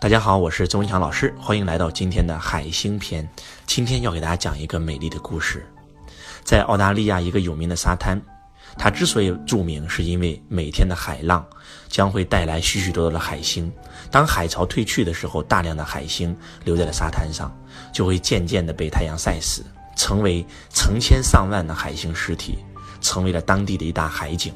大家好，我是周文强老师，欢迎来到今天的海星篇。今天要给大家讲一个美丽的故事。在澳大利亚一个有名的沙滩，它之所以著名，是因为每天的海浪将会带来许许多多的海星。当海潮退去的时候，大量的海星留在了沙滩上，就会渐渐的被太阳晒死，成为成千上万的海星尸体，成为了当地的一大海景。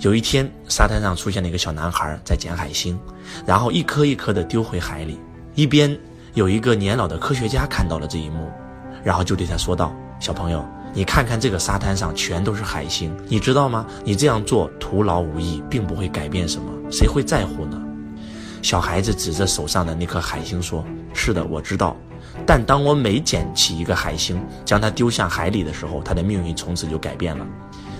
有一天，沙滩上出现了一个小男孩在捡海星，然后一颗一颗的丢回海里。一边有一个年老的科学家看到了这一幕，然后就对他说道：“小朋友，你看看这个沙滩上全都是海星，你知道吗？你这样做徒劳无益，并不会改变什么，谁会在乎呢？”小孩子指着手上的那颗海星说：“是的，我知道。但当我每捡起一个海星，将它丢向海里的时候，它的命运从此就改变了。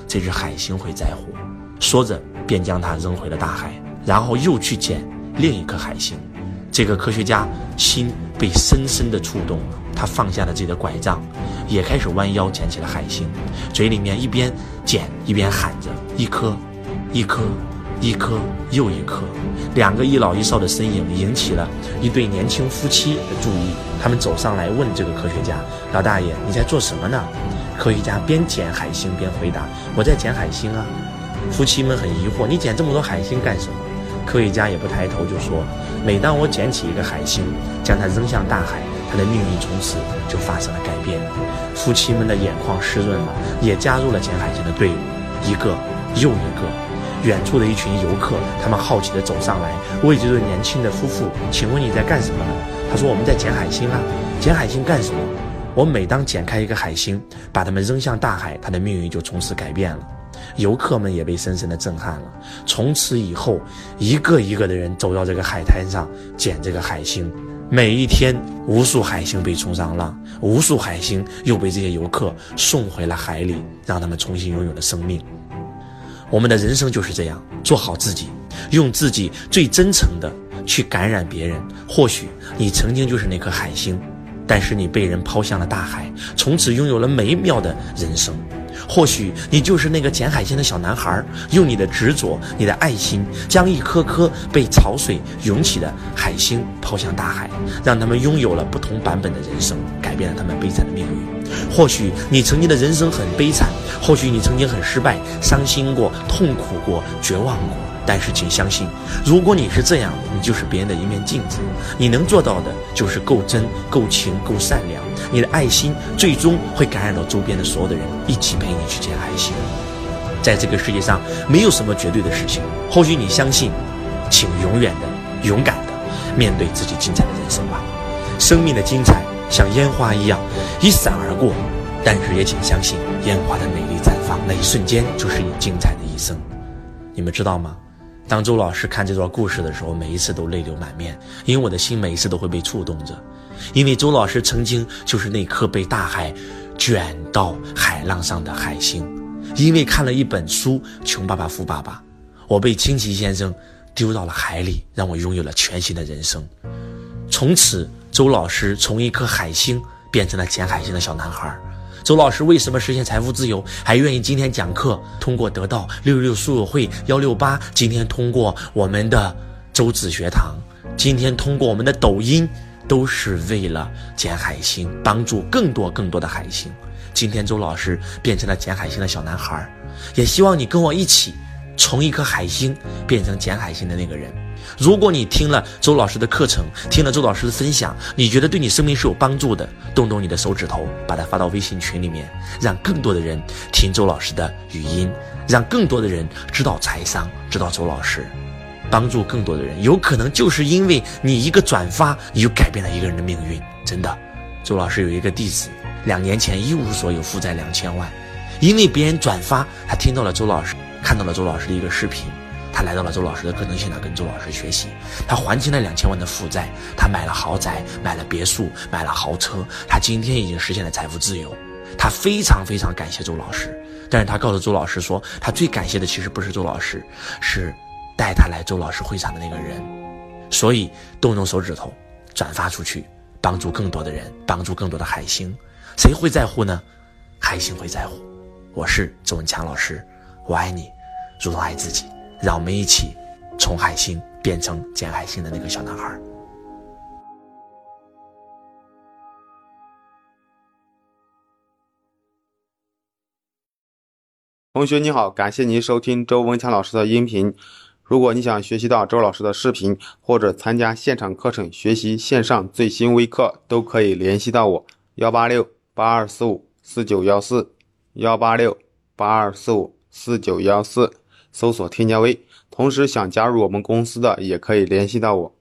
这只海星会在乎。”说着，便将它扔回了大海，然后又去捡另一颗海星。这个科学家心被深深的触动了，他放下了自己的拐杖，也开始弯腰捡起了海星，嘴里面一边捡一边喊着：“一颗，一颗，一颗又一颗。”两个一老一少的身影引起了一对年轻夫妻的注意，他们走上来问这个科学家：“老大爷，你在做什么呢？”科学家边捡海星边回答：“我在捡海星啊。”夫妻们很疑惑，你捡这么多海星干什么？科学家也不抬头就说：“每当我捡起一个海星，将它扔向大海，它的命运从此就发生了改变。”夫妻们的眼眶湿润了，也加入了捡海星的队伍。一个又一个，远处的一群游客，他们好奇地走上来，问这对年轻的夫妇：“请问你在干什么呢？”他说：“我们在捡海星啊，捡海星干什么？我每当捡开一个海星，把它们扔向大海，它的命运就从此改变了。”游客们也被深深的震撼了。从此以后，一个一个的人走到这个海滩上捡这个海星，每一天，无数海星被冲上浪，无数海星又被这些游客送回了海里，让他们重新拥有了生命。我们的人生就是这样，做好自己，用自己最真诚的去感染别人。或许你曾经就是那颗海星，但是你被人抛向了大海，从此拥有了美妙的人生。或许你就是那个捡海星的小男孩，用你的执着、你的爱心，将一颗颗被潮水涌起的海星抛向大海，让他们拥有了不同版本的人生，改变了他们悲惨的命运。或许你曾经的人生很悲惨，或许你曾经很失败、伤心过、痛苦过、绝望过。但是，请相信，如果你是这样，你就是别人的一面镜子。你能做到的，就是够真、够情、够善良。你的爱心最终会感染到周边的所有的人，一起陪你去捡爱心。在这个世界上，没有什么绝对的事情。或许你相信，请永远的、勇敢的面对自己精彩的人生吧。生命的精彩像烟花一样一闪而过，但是也请相信，烟花的美丽绽放那一瞬间，就是你精彩的一生。你们知道吗？当周老师看这段故事的时候，每一次都泪流满面，因为我的心每一次都会被触动着。因为周老师曾经就是那颗被大海卷到海浪上的海星。因为看了一本书《穷爸爸富爸爸》，我被清奇先生丢到了海里，让我拥有了全新的人生。从此，周老师从一颗海星变成了捡海星的小男孩。周老师为什么实现财富自由，还愿意今天讲课？通过得到六六书友会幺六八，今天通过我们的周子学堂，今天通过我们的抖音，都是为了捡海星，帮助更多更多的海星。今天周老师变成了捡海星的小男孩，也希望你跟我一起，从一颗海星变成捡海星的那个人。如果你听了周老师的课程，听了周老师的分享，你觉得对你生命是有帮助的，动动你的手指头，把它发到微信群里面，让更多的人听周老师的语音，让更多的人知道财商，知道周老师，帮助更多的人。有可能就是因为你一个转发，你就改变了一个人的命运。真的，周老师有一个弟子，两年前一无所有，负债两千万，因为别人转发，他听到了周老师，看到了周老师的一个视频。他来到了周老师的课程现场，跟周老师学习。他还清了两千万的负债，他买了豪宅，买了别墅，买了豪车。他今天已经实现了财富自由。他非常非常感谢周老师，但是他告诉周老师说，他最感谢的其实不是周老师，是带他来周老师会场的那个人。所以动动手指头，转发出去，帮助更多的人，帮助更多的海星。谁会在乎呢？海星会在乎。我是周文强老师，我爱你，如同爱自己。让我们一起，从海星变成捡海星的那个小男孩。同学你好，感谢您收听周文强老师的音频。如果你想学习到周老师的视频，或者参加现场课程学习线上最新微课，都可以联系到我：幺八六八二四五四九幺四，幺八六八二四五四九幺四。搜索添加微。同时想加入我们公司的，也可以联系到我。